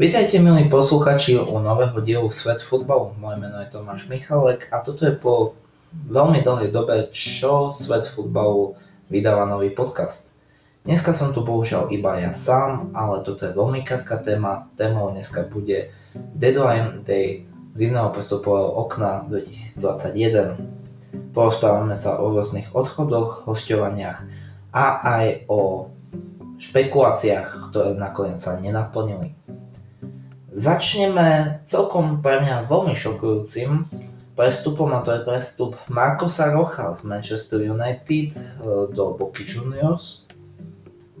Vítajte milí posluchači u nového dielu Svet futbalu. Moje meno je Tomáš Michalek a toto je po veľmi dlhej dobe, čo Svet futbalu vydáva nový podcast. Dneska som tu bohužiaľ iba ja sám, ale toto je veľmi krátka téma. Témou dneska bude Deadline Day z iného prestupového okna 2021. Porozprávame sa o rôznych odchodoch, hostovaniach a aj o špekuláciách, ktoré nakoniec sa nenaplnili. Začneme celkom pre mňa veľmi šokujúcim prestupom a to je prestup Marcosa Rocha z Manchester United e, do Boky Juniors.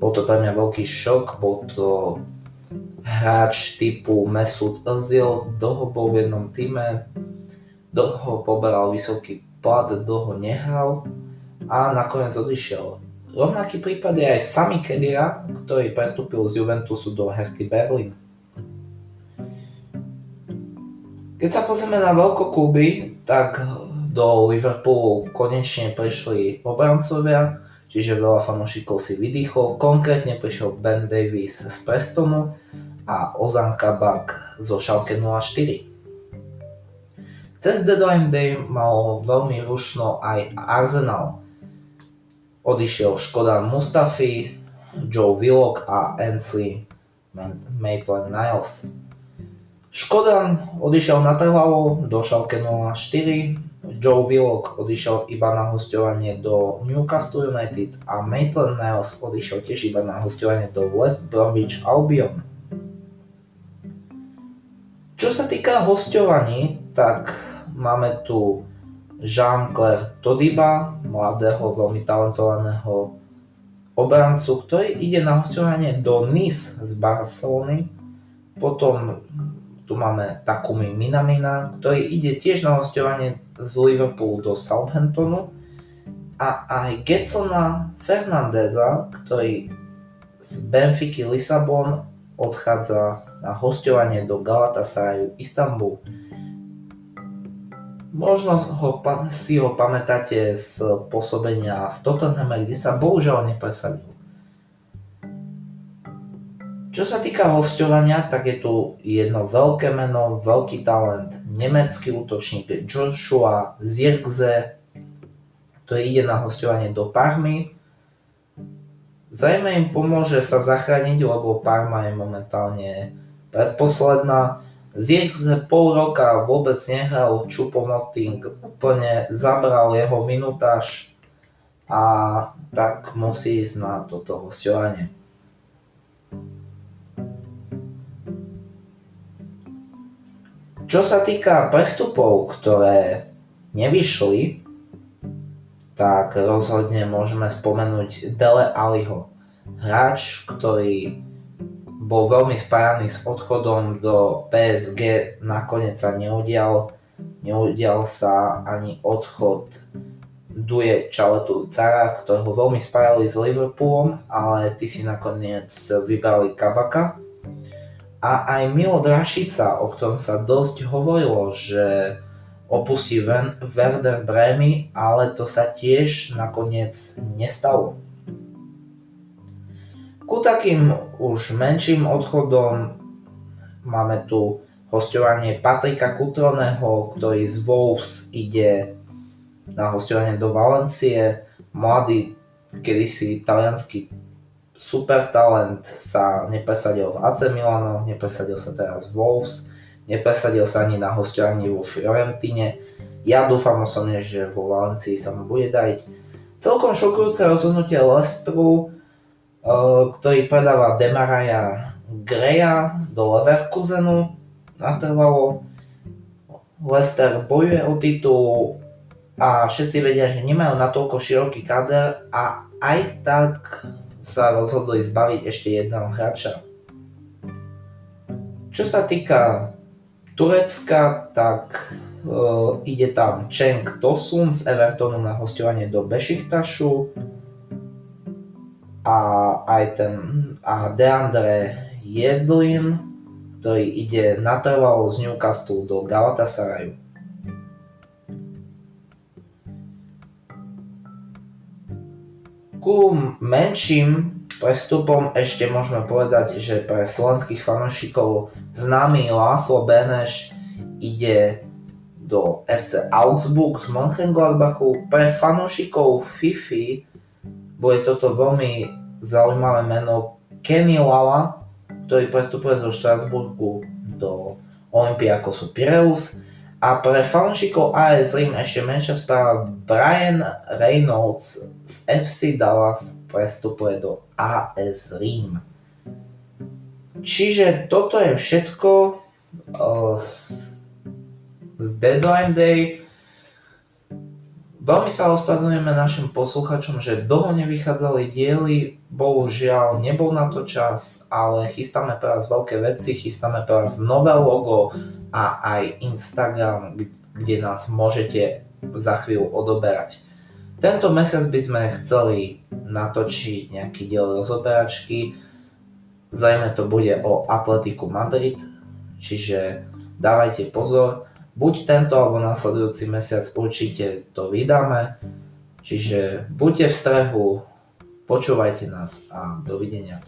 Bol to pre mňa veľký šok, bol to hráč typu Mesut Özil, dlho bol v jednom týme, dlho poberal vysoký plat, dlho nehral a nakoniec odišiel. Rovnaký prípad je aj Sami Kedira, ktorý prestúpil z Juventusu do Herty Berlin. Keď sa pozrieme na kluby, tak do Liverpoolu konečne prišli obrancovia, čiže veľa fanúšikov si vydýchol. Konkrétne prišiel Ben Davis z Prestonu a Ozan Kabak zo Schalke 04. Cez Deadline Day mal veľmi rušno aj Arsenal. Odišiel Škodan Mustafi, Joe Willock a Ainsley Maitland-Niles. Škoda odišiel na trvalo do Schalke 04, Joe Willock odišiel iba na hostovanie do Newcastle United a Maitland Niles odišiel tiež iba na hostovanie do West Bromwich Albion. Čo sa týka hostovaní, tak máme tu Jean-Claire Todiba, mladého, veľmi talentovaného obrancu, ktorý ide na hostovanie do Nice z Barcelony. Potom tu máme Takumi Minamina, ktorý ide tiež na hostovanie z Liverpoolu do Southamptonu a aj Getsona Fernandeza, ktorý z Benfiky Lisabon odchádza na hostovanie do Galatasarayu Istanbul. Možno ho, si ho pamätáte z pôsobenia v Tottenhame, kde sa bohužiaľ nepresadil. Čo sa týka hostovania, tak je tu jedno veľké meno, veľký talent, nemecký útočník Joshua Zirkze, ktorý ide na hostovanie do Parmy. Zrejme im pomôže sa zachrániť, lebo Parma je momentálne predposledná. Zirkze pol roka vôbec nehral, Čupomoting úplne zabral jeho minutáž a tak musí ísť na toto hostovanie. Čo sa týka prestupov, ktoré nevyšli, tak rozhodne môžeme spomenúť Dele Aliho. Hráč, ktorý bol veľmi spájaný s odchodom do PSG, nakoniec sa neudial. Neudial sa ani odchod Duje Čaletu Cara, ktorého veľmi spájali s Liverpoolom, ale ty si nakoniec vybrali Kabaka a aj Milo Drašica, o ktorom sa dosť hovorilo, že opustí Werder Bremy, ale to sa tiež nakoniec nestalo. Ku takým už menším odchodom máme tu hostovanie Patrika Kutroneho, ktorý z Wolves ide na hostovanie do Valencie. Mladý, kedysi talianský super talent sa nepresadil v AC Milano, nepresadil sa teraz v Wolves, nepresadil sa ani na hostovaní vo Fiorentine. Ja dúfam osobne, že vo Valencii sa mu bude dať. Celkom šokujúce rozhodnutie Lestru, eh, ktorý predáva Demaraja Greja do Leverkusenu natrvalo. Lester bojuje o titul a všetci vedia, že nemajú natoľko široký kader a aj tak sa rozhodli zbaviť ešte jedného hráča. Čo sa týka Turecka, tak uh, ide tam Cenk Tosun z Evertonu na hostovanie do Bešiktašu a aj ten a Deandre Jedlin, ktorý ide natrvalo z Newcastle do Galatasaraju. Ku menším prestupom ešte môžeme povedať, že pre slovenských fanúšikov známy Láslo Beneš ide do FC Augsburg z Mönchengladbachu. Pre fanúšikov Fifi bude toto veľmi zaujímavé meno Kenny Lala, ktorý prestupuje zo Štrasburgu do Olympiakosu Pireus. A pre AS Rím ešte menšia správa Brian Reynolds z FC Dallas prestupuje do AS Rím. Čiže toto je všetko z Deadline Day. Veľmi sa ospravedlňujeme našim posluchačom, že dlho nevychádzali diely, bohužiaľ nebol na to čas, ale chystáme pre vás veľké veci, chystáme pre vás nové logo a aj Instagram, kde nás môžete za chvíľu odoberať. Tento mesiac by sme chceli natočiť nejaký diel rozoberačky, zrejme to bude o Atletiku Madrid, čiže dávajte pozor, buď tento alebo nasledujúci mesiac určite to vydáme. Čiže buďte v strehu, počúvajte nás a dovidenia.